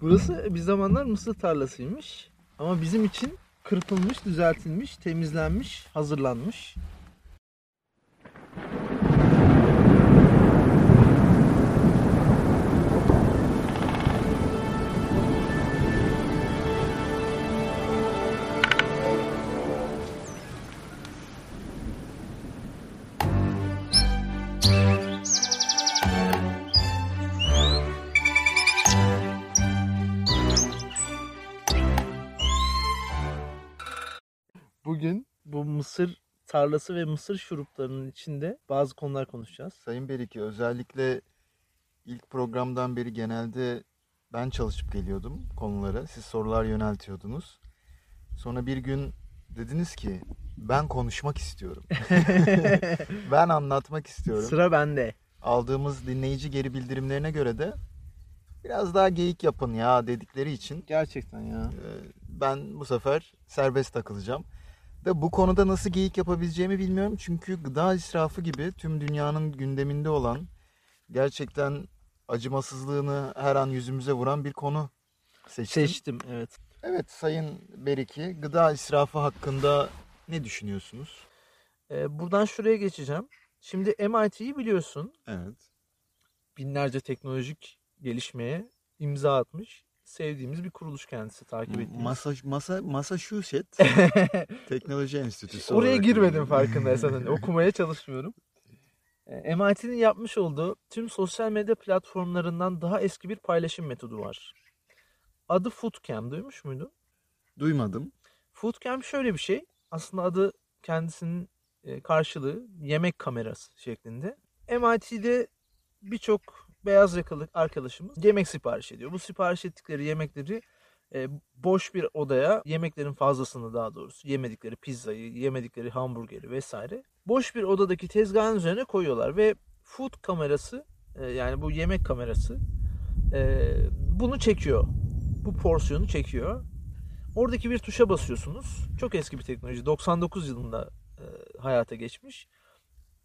Burası bir zamanlar mısır tarlasıymış. Ama bizim için kırpılmış, düzeltilmiş, temizlenmiş, hazırlanmış. Mısır tarlası ve mısır şuruplarının içinde bazı konular konuşacağız. Sayın Beriki özellikle ilk programdan beri genelde ben çalışıp geliyordum konulara. Siz sorular yöneltiyordunuz. Sonra bir gün dediniz ki ben konuşmak istiyorum. ben anlatmak istiyorum. Sıra bende. Aldığımız dinleyici geri bildirimlerine göre de biraz daha geyik yapın ya dedikleri için Gerçekten ya. e, ben bu sefer serbest takılacağım. Da bu konuda nasıl geyik yapabileceğimi bilmiyorum. Çünkü gıda israfı gibi tüm dünyanın gündeminde olan gerçekten acımasızlığını her an yüzümüze vuran bir konu seçtim. Seçtim evet. Evet Sayın Beriki gıda israfı hakkında ne düşünüyorsunuz? Ee, buradan şuraya geçeceğim. Şimdi MIT'yi biliyorsun. Evet. Binlerce teknolojik gelişmeye imza atmış. Sevdiğimiz bir kuruluş kendisi takip ettiğimiz. Masa, masa, Massachusetts Teknoloji Enstitüsü Oraya girmedim farkındaysan. Hani okumaya çalışmıyorum. Ee, MIT'nin yapmış olduğu tüm sosyal medya platformlarından daha eski bir paylaşım metodu var. Adı Foodcam. Duymuş muydun? Duymadım. Foodcam şöyle bir şey. Aslında adı kendisinin e, karşılığı yemek kamerası şeklinde. MIT'de birçok beyaz yakalı arkadaşımız yemek sipariş ediyor. Bu sipariş ettikleri yemekleri e, boş bir odaya yemeklerin fazlasını daha doğrusu yemedikleri pizzayı, yemedikleri hamburgeri vesaire boş bir odadaki tezgahın üzerine koyuyorlar ve food kamerası e, yani bu yemek kamerası e, bunu çekiyor. Bu porsiyonu çekiyor. Oradaki bir tuşa basıyorsunuz. Çok eski bir teknoloji. 99 yılında e, hayata geçmiş.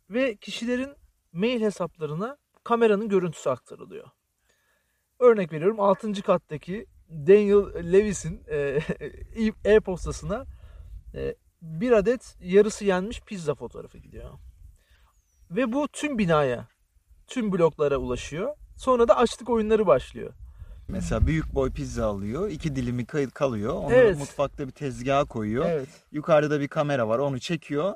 Ve kişilerin mail hesaplarına kameranın görüntüsü aktarılıyor. Örnek veriyorum 6. kattaki Daniel Lewis'in e, e-postasına e, bir adet yarısı yenmiş pizza fotoğrafı gidiyor. Ve bu tüm binaya, tüm bloklara ulaşıyor. Sonra da açlık oyunları başlıyor. Mesela büyük boy pizza alıyor. iki dilimi kalıyor. Onu Evet. mutfakta bir tezgaha koyuyor. Evet. Yukarıda bir kamera var. Onu çekiyor.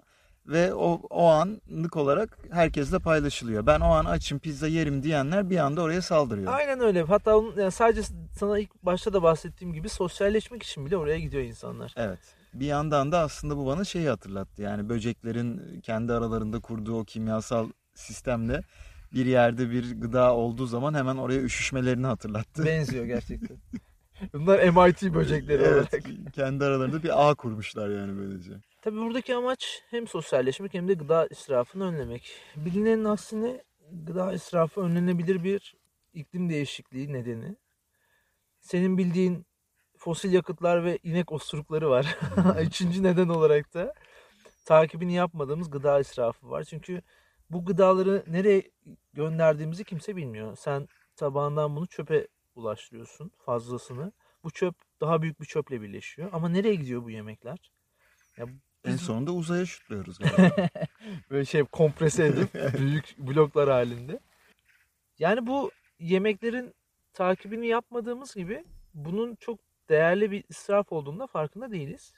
Ve o, o anlık olarak herkesle paylaşılıyor. Ben o an açım pizza yerim diyenler bir anda oraya saldırıyor. Aynen öyle. Hatta onun, yani sadece sana ilk başta da bahsettiğim gibi sosyalleşmek için bile oraya gidiyor insanlar. Evet. Bir yandan da aslında bu bana şeyi hatırlattı. Yani böceklerin kendi aralarında kurduğu o kimyasal sistemle bir yerde bir gıda olduğu zaman hemen oraya üşüşmelerini hatırlattı. Benziyor gerçekten. Bunlar MIT böcekleri evet, olarak. kendi aralarında bir ağ kurmuşlar yani böylece. Tabii buradaki amaç hem sosyalleşmek hem de gıda israfını önlemek. Bilinenin aksine gıda israfı önlenebilir bir iklim değişikliği nedeni. Senin bildiğin fosil yakıtlar ve inek osurukları var. Üçüncü neden olarak da takibini yapmadığımız gıda israfı var. Çünkü bu gıdaları nereye gönderdiğimizi kimse bilmiyor. Sen tabağından bunu çöpe ulaştırıyorsun fazlasını. Bu çöp daha büyük bir çöple birleşiyor. Ama nereye gidiyor bu yemekler? Ya En sonunda uzaya şutluyoruz. Böyle şey komprese edip büyük bloklar halinde. Yani bu yemeklerin takibini yapmadığımız gibi bunun çok değerli bir israf olduğunda farkında değiliz.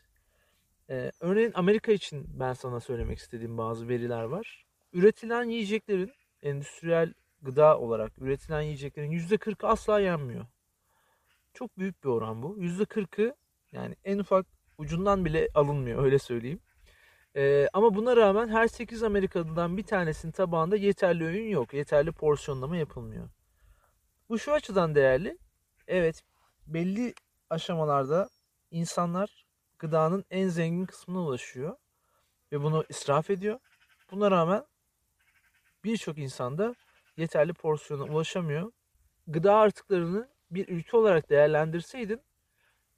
Ee, örneğin Amerika için ben sana söylemek istediğim bazı veriler var. Üretilen yiyeceklerin endüstriyel gıda olarak üretilen yiyeceklerin %40'ı asla yenmiyor. Çok büyük bir oran bu. %40'ı yani en ufak ucundan bile alınmıyor öyle söyleyeyim. Ee, ama buna rağmen her 8 Amerikalı'dan bir tanesinin tabağında yeterli öğün yok. Yeterli porsiyonlama yapılmıyor. Bu şu açıdan değerli. Evet belli aşamalarda insanlar gıdanın en zengin kısmına ulaşıyor. Ve bunu israf ediyor. Buna rağmen birçok insan da yeterli porsiyona ulaşamıyor. Gıda artıklarını bir ülke olarak değerlendirseydin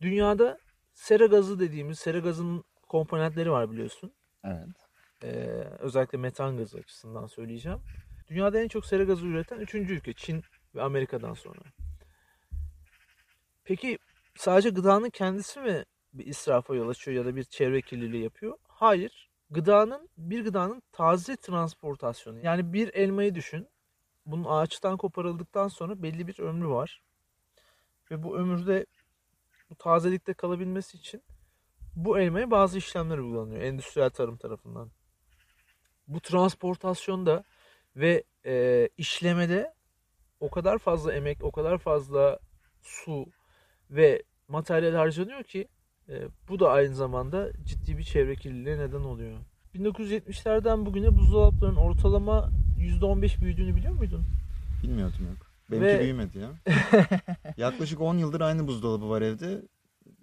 dünyada sera gazı dediğimiz sera gazının komponentleri var biliyorsun. evet. Ee, özellikle metan gazı açısından söyleyeceğim. Dünyada en çok sera gazı üreten üçüncü ülke Çin ve Amerika'dan sonra. Peki sadece gıdanın kendisi mi bir israfa yol açıyor ya da bir çevre kirliliği yapıyor? Hayır. Gıdanın bir gıdanın taze transportasyonu. Yani bir elmayı düşün. Bunun ağaçtan koparıldıktan sonra belli bir ömrü var. Ve bu ömürde bu tazelikte kalabilmesi için bu elmaya bazı işlemler uygulanıyor endüstriyel tarım tarafından. Bu transportasyonda ve e, işlemede o kadar fazla emek, o kadar fazla su ve materyal harcanıyor ki e, bu da aynı zamanda ciddi bir çevre kirliliğine neden oluyor. 1970'lerden bugüne buzdolaplarının ortalama %15 büyüdüğünü biliyor muydun? Bilmiyordum yok. Benimki Ve- büyümedi ya. Yaklaşık 10 yıldır aynı buzdolabı var evde.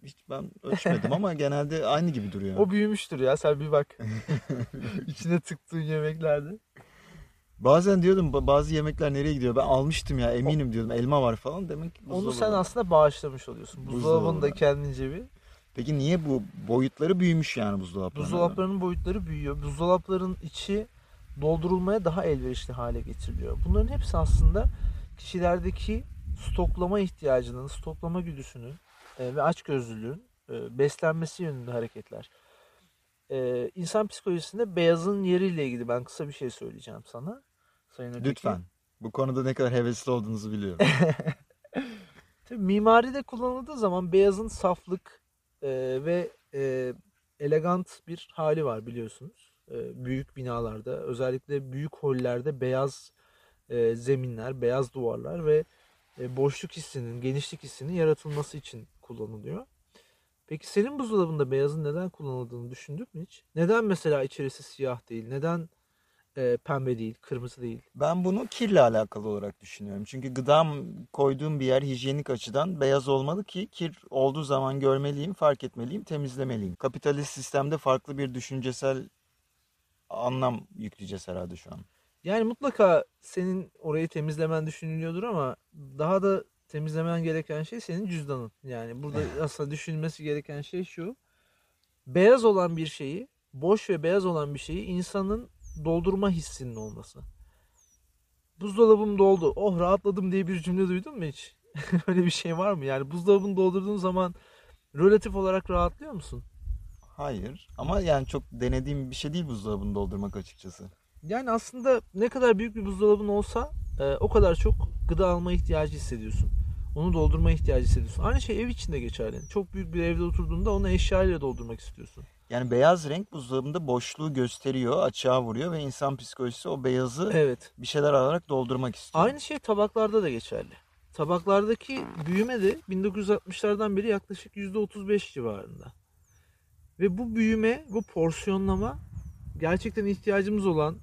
Hiç ben ölçmedim ama genelde aynı gibi duruyor. O büyümüştür ya sen bir bak. İçine tıktığın yemeklerde. Bazen diyordum ba- bazı yemekler nereye gidiyor? Ben almıştım ya eminim diyordum. Elma var falan demek ki Onu buzdolabı sen var. aslında bağışlamış oluyorsun. Buzdolabını da kendince bir. Peki niye bu boyutları büyümüş yani buzdolaplarının? Buzdolaplarının boyutları büyüyor. Buzdolapların içi doldurulmaya daha elverişli hale getiriliyor. Bunların hepsi aslında kişilerdeki stoklama ihtiyacının, stoklama güdüsünün e, ve açgözlülüğün e, beslenmesi yönünde hareketler. E, insan psikolojisinde beyazın yeriyle ilgili ben kısa bir şey söyleyeceğim sana. Sayın Öteki. Lütfen. Bu konuda ne kadar hevesli olduğunuzu biliyorum. Tabii mimaride kullanıldığı zaman beyazın saflık e, ve e, elegant bir hali var biliyorsunuz. E, büyük binalarda özellikle büyük hollerde beyaz e, zeminler, beyaz duvarlar ve e, boşluk hissinin, genişlik hissinin yaratılması için kullanılıyor. Peki senin buzdolabında beyazın neden kullanıldığını düşündük mü hiç? Neden mesela içerisi siyah değil? Neden e, pembe değil, kırmızı değil? Ben bunu kirle alakalı olarak düşünüyorum. Çünkü gıdam koyduğum bir yer hijyenik açıdan beyaz olmalı ki kir olduğu zaman görmeliyim, fark etmeliyim, temizlemeliyim. Kapitalist sistemde farklı bir düşüncesel anlam yükleyeceğiz herhalde şu an. Yani mutlaka senin orayı temizlemen düşünülüyordur ama daha da temizlemen gereken şey senin cüzdanın. Yani burada aslında düşünülmesi gereken şey şu. Beyaz olan bir şeyi, boş ve beyaz olan bir şeyi insanın doldurma hissinin olması. Buzdolabım doldu. Oh rahatladım diye bir cümle duydun mu hiç? Öyle bir şey var mı? Yani buzdolabını doldurduğun zaman relatif olarak rahatlıyor musun? Hayır ama yani çok denediğim bir şey değil buzdolabını doldurmak açıkçası. Yani aslında ne kadar büyük bir buzdolabın olsa e, o kadar çok gıda alma ihtiyacı hissediyorsun. Onu doldurma ihtiyacı hissediyorsun. Aynı şey ev içinde geçerli. Çok büyük bir evde oturduğunda onu eşyayla doldurmak istiyorsun. Yani beyaz renk buzdolabında boşluğu gösteriyor, açığa vuruyor ve insan psikolojisi o beyazı Evet. bir şeyler alarak doldurmak istiyor. Aynı şey tabaklarda da geçerli. Tabaklardaki büyüme de 1960'lardan beri yaklaşık %35 civarında. Ve bu büyüme, bu porsiyonlama gerçekten ihtiyacımız olan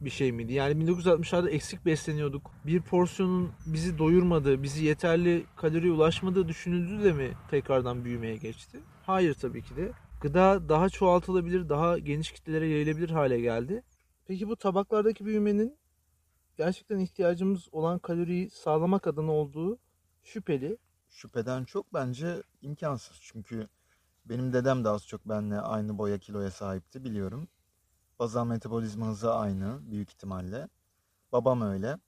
bir şey miydi? Yani 1960'larda eksik besleniyorduk. Bir porsiyonun bizi doyurmadığı, bizi yeterli kaloriye ulaşmadığı düşünüldü de mi tekrardan büyümeye geçti? Hayır tabii ki de. Gıda daha çoğaltılabilir, daha geniş kitlelere yayılabilir hale geldi. Peki bu tabaklardaki büyümenin gerçekten ihtiyacımız olan kaloriyi sağlamak adına olduğu şüpheli. Şüpheden çok bence imkansız. Çünkü benim dedem de az çok benimle aynı boya kiloya sahipti biliyorum. Bazal metabolizma hızı aynı büyük ihtimalle. Babam öyle.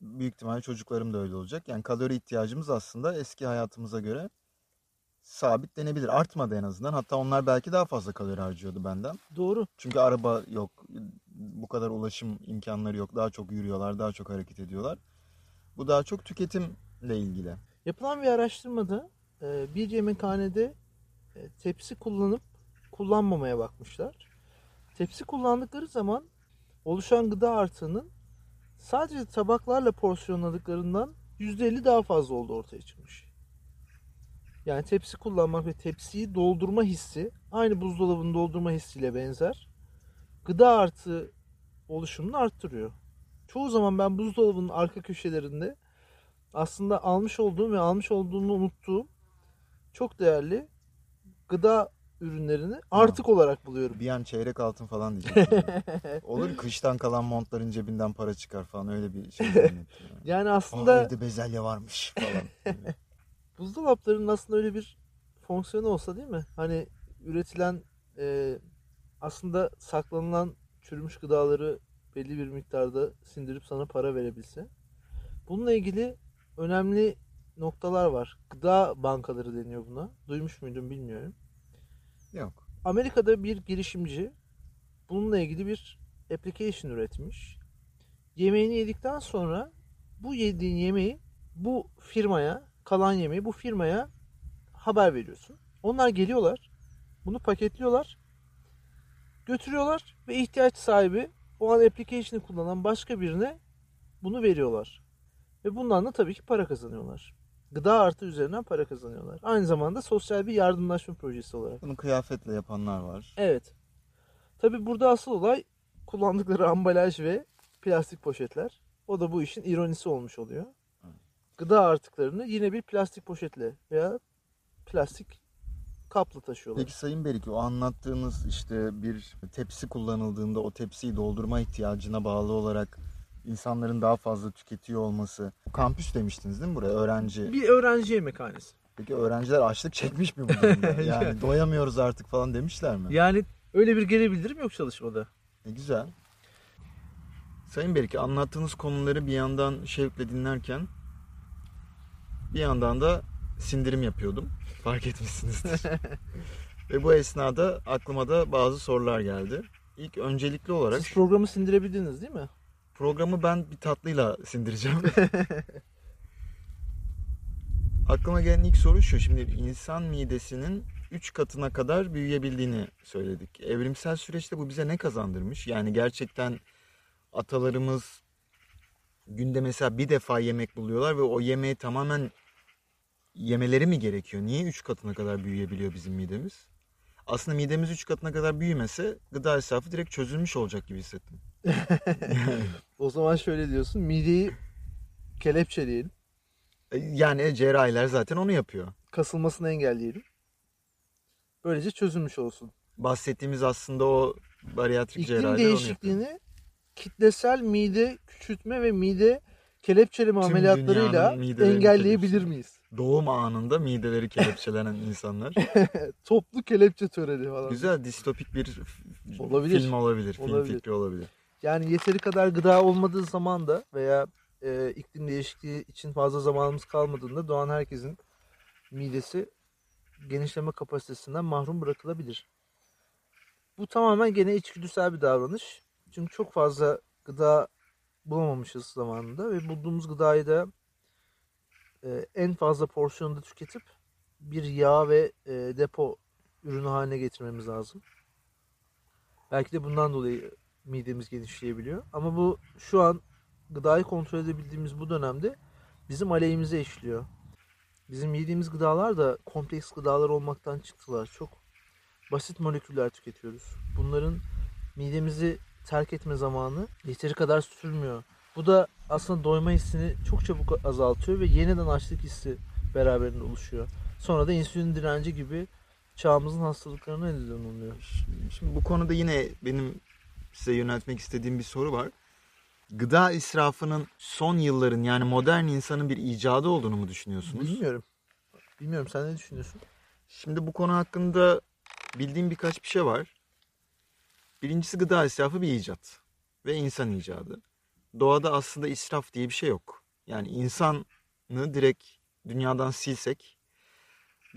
Büyük ihtimalle çocuklarım da öyle olacak. Yani kalori ihtiyacımız aslında eski hayatımıza göre sabitlenebilir. Artmadı en azından. Hatta onlar belki daha fazla kalori harcıyordu benden. Doğru. Çünkü araba yok. Bu kadar ulaşım imkanları yok. Daha çok yürüyorlar, daha çok hareket ediyorlar. Bu daha çok tüketimle ilgili. Yapılan bir araştırmada e, bir yemekhanede e, tepsi kullanıp kullanmamaya bakmışlar. Tepsi kullandıkları zaman oluşan gıda artığının sadece tabaklarla porsiyonladıklarından %50 daha fazla olduğu ortaya çıkmış. Yani tepsi kullanmak ve tepsiyi doldurma hissi aynı buzdolabını doldurma hissiyle benzer. Gıda artı oluşumunu arttırıyor. Çoğu zaman ben buzdolabının arka köşelerinde aslında almış olduğum ve almış olduğumu unuttuğum çok değerli gıda ürünlerini artık olarak buluyorum. Bir an çeyrek altın falan diyecektim. Olur kıştan kalan montların cebinden para çıkar falan öyle bir şey. Yani. Yani Aa, aslında evde bezelye varmış falan. buzdolaplarının aslında öyle bir fonksiyonu olsa değil mi? Hani üretilen e, aslında saklanılan çürümüş gıdaları belli bir miktarda sindirip sana para verebilse. Bununla ilgili önemli noktalar var. Gıda bankaları deniyor buna. Duymuş muydun bilmiyorum. Yok. Amerika'da bir girişimci bununla ilgili bir application üretmiş. Yemeğini yedikten sonra bu yediğin yemeği bu firmaya, kalan yemeği bu firmaya haber veriyorsun. Onlar geliyorlar, bunu paketliyorlar, götürüyorlar ve ihtiyaç sahibi o an application'ı kullanan başka birine bunu veriyorlar. Ve bundan da tabii ki para kazanıyorlar. Gıda artı üzerinden para kazanıyorlar. Aynı zamanda sosyal bir yardımlaşma projesi olarak. Bunu kıyafetle yapanlar var. Evet. Tabi burada asıl olay kullandıkları ambalaj ve plastik poşetler. O da bu işin ironisi olmuş oluyor. Gıda artıklarını yine bir plastik poşetle veya plastik kapla taşıyorlar. Peki Sayın Berik o anlattığınız işte bir tepsi kullanıldığında o tepsiyi doldurma ihtiyacına bağlı olarak insanların daha fazla tüketiyor olması. Kampüs demiştiniz değil mi buraya öğrenci? Bir öğrenci yemekhanesi. Peki öğrenciler açlık çekmiş mi bu durumda? Yani doyamıyoruz artık falan demişler mi? Yani öyle bir geri bildirim yok çalışmada. E, güzel. Sayın Beriki anlattığınız konuları bir yandan şevkle dinlerken bir yandan da sindirim yapıyordum. Fark etmişsinizdir. Ve bu esnada aklıma da bazı sorular geldi. İlk öncelikli olarak Siz programı sindirebildiniz değil mi? Programı ben bir tatlıyla sindireceğim. Aklıma gelen ilk soru şu. Şimdi insan midesinin 3 katına kadar büyüyebildiğini söyledik. Evrimsel süreçte bu bize ne kazandırmış? Yani gerçekten atalarımız günde mesela bir defa yemek buluyorlar ve o yemeği tamamen yemeleri mi gerekiyor? Niye 3 katına kadar büyüyebiliyor bizim midemiz? Aslında midemiz 3 katına kadar büyümese gıda israfı direkt çözülmüş olacak gibi hissettim. O zaman şöyle diyorsun. Mideyi kelepçeleyelim. Yani cerrahiler zaten onu yapıyor. Kasılmasını engelleyelim. Böylece çözülmüş olsun. Bahsettiğimiz aslında o bariatrik İklim cerrahiler onu yapıyor. değişikliğini kitlesel mide küçültme ve mide kelepçeleme Tüm ameliyatlarıyla engelleyebilir miyiz? Doğum anında mideleri kelepçelenen insanlar. Toplu kelepçe töreni falan. Güzel distopik bir Olabilir. film olabilir. Film Olabilir. fikri olabilir. Yani yeteri kadar gıda olmadığı zaman da veya e, iklim değişikliği için fazla zamanımız kalmadığında doğan herkesin midesi genişleme kapasitesinden mahrum bırakılabilir. Bu tamamen gene içgüdüsel bir davranış. Çünkü çok fazla gıda bulamamışız zamanında ve bulduğumuz gıdayı da e, en fazla porsiyonda tüketip bir yağ ve e, depo ürünü haline getirmemiz lazım. Belki de bundan dolayı midemiz genişleyebiliyor. Ama bu şu an gıdayı kontrol edebildiğimiz bu dönemde bizim aleyhimize işliyor. Bizim yediğimiz gıdalar da kompleks gıdalar olmaktan çıktılar. Çok basit moleküller tüketiyoruz. Bunların midemizi terk etme zamanı yeteri kadar sürmüyor. Bu da aslında doyma hissini çok çabuk azaltıyor ve yeniden açlık hissi beraberinde oluşuyor. Sonra da insülin direnci gibi çağımızın hastalıklarına neden oluyor. Şimdi, şimdi bu konuda yine benim size yöneltmek istediğim bir soru var. Gıda israfının son yılların yani modern insanın bir icadı olduğunu mu düşünüyorsunuz? Bilmiyorum. Bilmiyorum sen ne düşünüyorsun? Şimdi bu konu hakkında bildiğim birkaç bir şey var. Birincisi gıda israfı bir icat ve insan icadı. Doğada aslında israf diye bir şey yok. Yani insanı direkt dünyadan silsek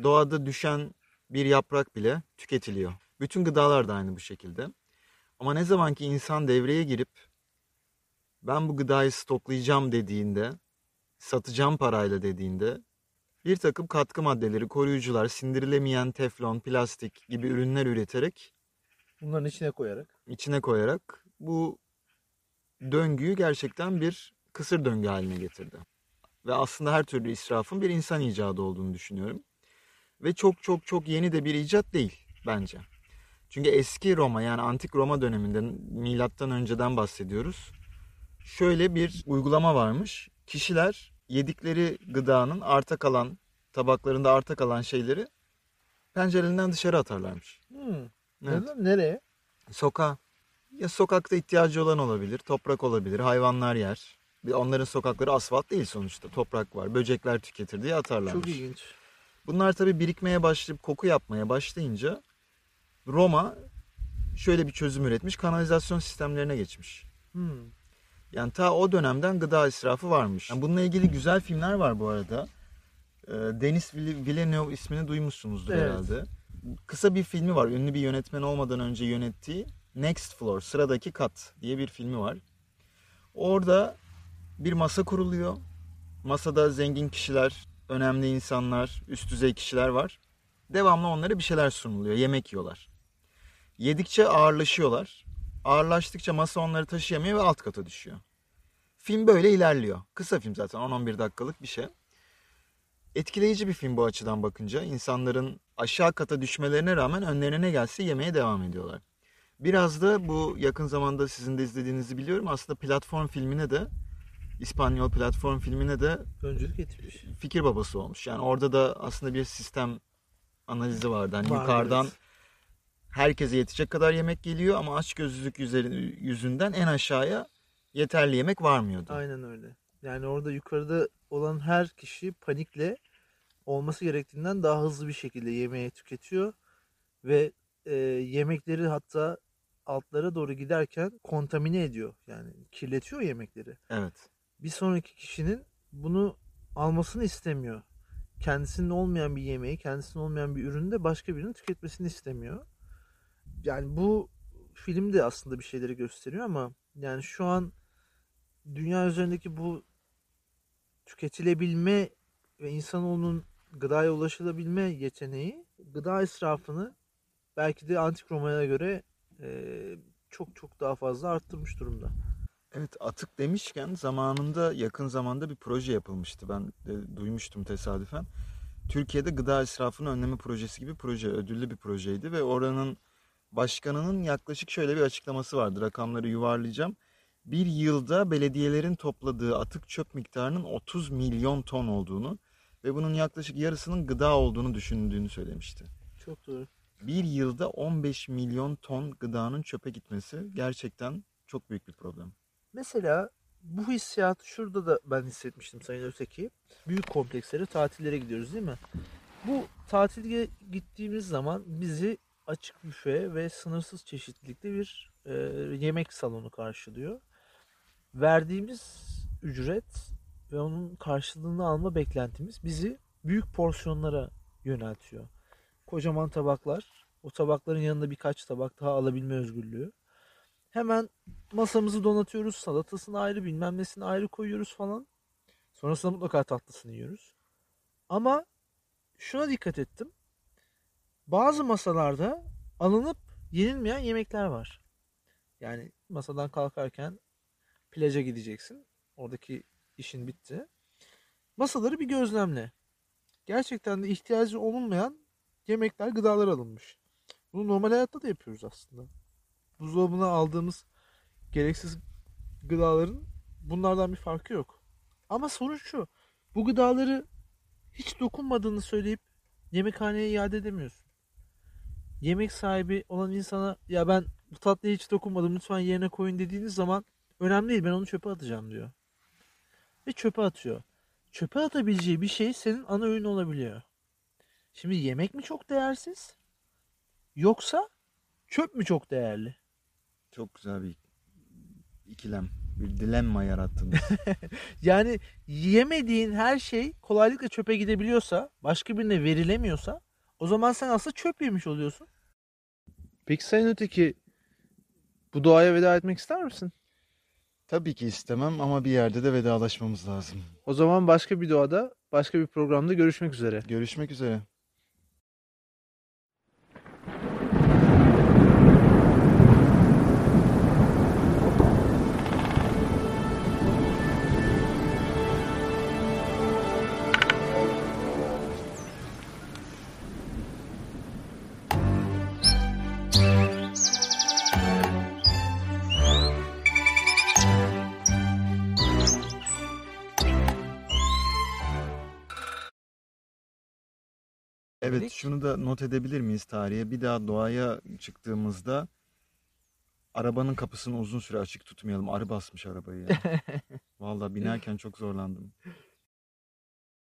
doğada düşen bir yaprak bile tüketiliyor. Bütün gıdalar da aynı bu şekilde. Ama ne zaman ki insan devreye girip ben bu gıdayı stoklayacağım dediğinde, satacağım parayla dediğinde bir takım katkı maddeleri, koruyucular, sindirilemeyen teflon, plastik gibi ürünler üreterek Bunların içine koyarak. içine koyarak bu döngüyü gerçekten bir kısır döngü haline getirdi. Ve aslında her türlü israfın bir insan icadı olduğunu düşünüyorum. Ve çok çok çok yeni de bir icat değil bence. Çünkü eski Roma yani antik Roma döneminde milattan önceden bahsediyoruz. Şöyle bir uygulama varmış. Kişiler yedikleri gıdanın arta kalan tabaklarında arta kalan şeyleri pencerelerinden dışarı atarlarmış. Hmm. Evet. Nereye? Sokağa. Ya sokakta ihtiyacı olan olabilir, toprak olabilir, hayvanlar yer. Onların sokakları asfalt değil sonuçta. Toprak var, böcekler tüketir diye atarlarmış. Çok ilginç. Bunlar tabii birikmeye başlayıp koku yapmaya başlayınca Roma şöyle bir çözüm üretmiş. Kanalizasyon sistemlerine geçmiş. Hmm. Yani ta o dönemden gıda israfı varmış. Yani bununla ilgili güzel filmler var bu arada. Ee, Vill- Villeneuve ismini duymuşsunuzdur Evet. herhalde. Kısa bir filmi var. Ünlü bir yönetmen olmadan önce yönettiği Next Floor, sıradaki kat diye bir filmi var. Orada bir masa kuruluyor. Masada zengin kişiler, önemli insanlar, üst düzey kişiler var. Devamlı onlara bir şeyler sunuluyor. Yemek yiyorlar. Yedikçe ağırlaşıyorlar. Ağırlaştıkça masa onları taşıyamıyor ve alt kata düşüyor. Film böyle ilerliyor. Kısa film zaten 10-11 dakikalık bir şey. Etkileyici bir film bu açıdan bakınca. İnsanların aşağı kata düşmelerine rağmen önlerine ne gelse yemeye devam ediyorlar. Biraz da bu yakın zamanda sizin de izlediğinizi biliyorum. Aslında platform filmine de İspanyol platform filmine de Öncülük etmiş. fikir babası olmuş. Yani orada da aslında bir sistem analizi vardı. Hani Var, yukarıdan evet. herkese yetecek kadar yemek geliyor ama açgözlülük yüzünden en aşağıya yeterli yemek varmıyordu. Aynen öyle. Yani orada yukarıda olan her kişi panikle olması gerektiğinden daha hızlı bir şekilde yemeği tüketiyor ve e, yemekleri hatta altlara doğru giderken kontamine ediyor. Yani kirletiyor yemekleri. Evet. Bir sonraki kişinin bunu almasını istemiyor. Kendisinin olmayan bir yemeği, kendisinin olmayan bir ürünü de başka birinin tüketmesini istemiyor. Yani bu film de aslında bir şeyleri gösteriyor ama yani şu an dünya üzerindeki bu tüketilebilme ve insanoğlunun gıdaya ulaşılabilme yeteneği gıda israfını belki de antik Roma'ya göre e, çok çok daha fazla arttırmış durumda. Evet atık demişken zamanında yakın zamanda bir proje yapılmıştı. Ben de duymuştum tesadüfen. Türkiye'de gıda israfını önleme projesi gibi proje, ödüllü bir projeydi ve oranın başkanının yaklaşık şöyle bir açıklaması vardı. Rakamları yuvarlayacağım. Bir yılda belediyelerin topladığı atık çöp miktarının 30 milyon ton olduğunu ve bunun yaklaşık yarısının gıda olduğunu düşündüğünü söylemişti. Çok doğru. Bir yılda 15 milyon ton gıdanın çöpe gitmesi gerçekten çok büyük bir problem. Mesela bu hissiyatı şurada da ben hissetmiştim Sayın Öteki. Büyük komplekslere, tatillere gidiyoruz değil mi? Bu tatile gittiğimiz zaman bizi açık büfe ve sınırsız çeşitlilikte bir e, yemek salonu karşılıyor. Verdiğimiz ücret ve onun karşılığını alma beklentimiz bizi büyük porsiyonlara yöneltiyor. Kocaman tabaklar, o tabakların yanında birkaç tabak daha alabilme özgürlüğü. Hemen masamızı donatıyoruz. Salatasını ayrı bilmem nesini ayrı koyuyoruz falan. Sonrasında mutlaka tatlısını yiyoruz. Ama şuna dikkat ettim. Bazı masalarda alınıp yenilmeyen yemekler var. Yani masadan kalkarken plaja gideceksin. Oradaki işin bitti. Masaları bir gözlemle. Gerçekten de ihtiyacı olunmayan yemekler, gıdalar alınmış. Bunu normal hayatta da yapıyoruz aslında buzdolabına aldığımız gereksiz gıdaların bunlardan bir farkı yok. Ama sorun şu. Bu gıdaları hiç dokunmadığını söyleyip yemekhaneye iade edemiyorsun. Yemek sahibi olan insana ya ben bu tatlıya hiç dokunmadım lütfen yerine koyun dediğiniz zaman önemli değil ben onu çöpe atacağım diyor. Ve çöpe atıyor. Çöpe atabileceği bir şey senin ana öğün olabiliyor. Şimdi yemek mi çok değersiz? Yoksa çöp mü çok değerli? Çok güzel bir ikilem, bir dilemma yarattınız. Yani yemediğin her şey kolaylıkla çöpe gidebiliyorsa, başka birine verilemiyorsa o zaman sen aslında çöp yemiş oluyorsun. Peki Sayın Öteki bu doğaya veda etmek ister misin? Tabii ki istemem ama bir yerde de vedalaşmamız lazım. O zaman başka bir doğada, başka bir programda görüşmek üzere. Görüşmek üzere. Evet Dedik. şunu da not edebilir miyiz tarihe? Bir daha doğaya çıktığımızda arabanın kapısını uzun süre açık tutmayalım. Arı basmış arabayı ya. Vallahi binerken çok zorlandım.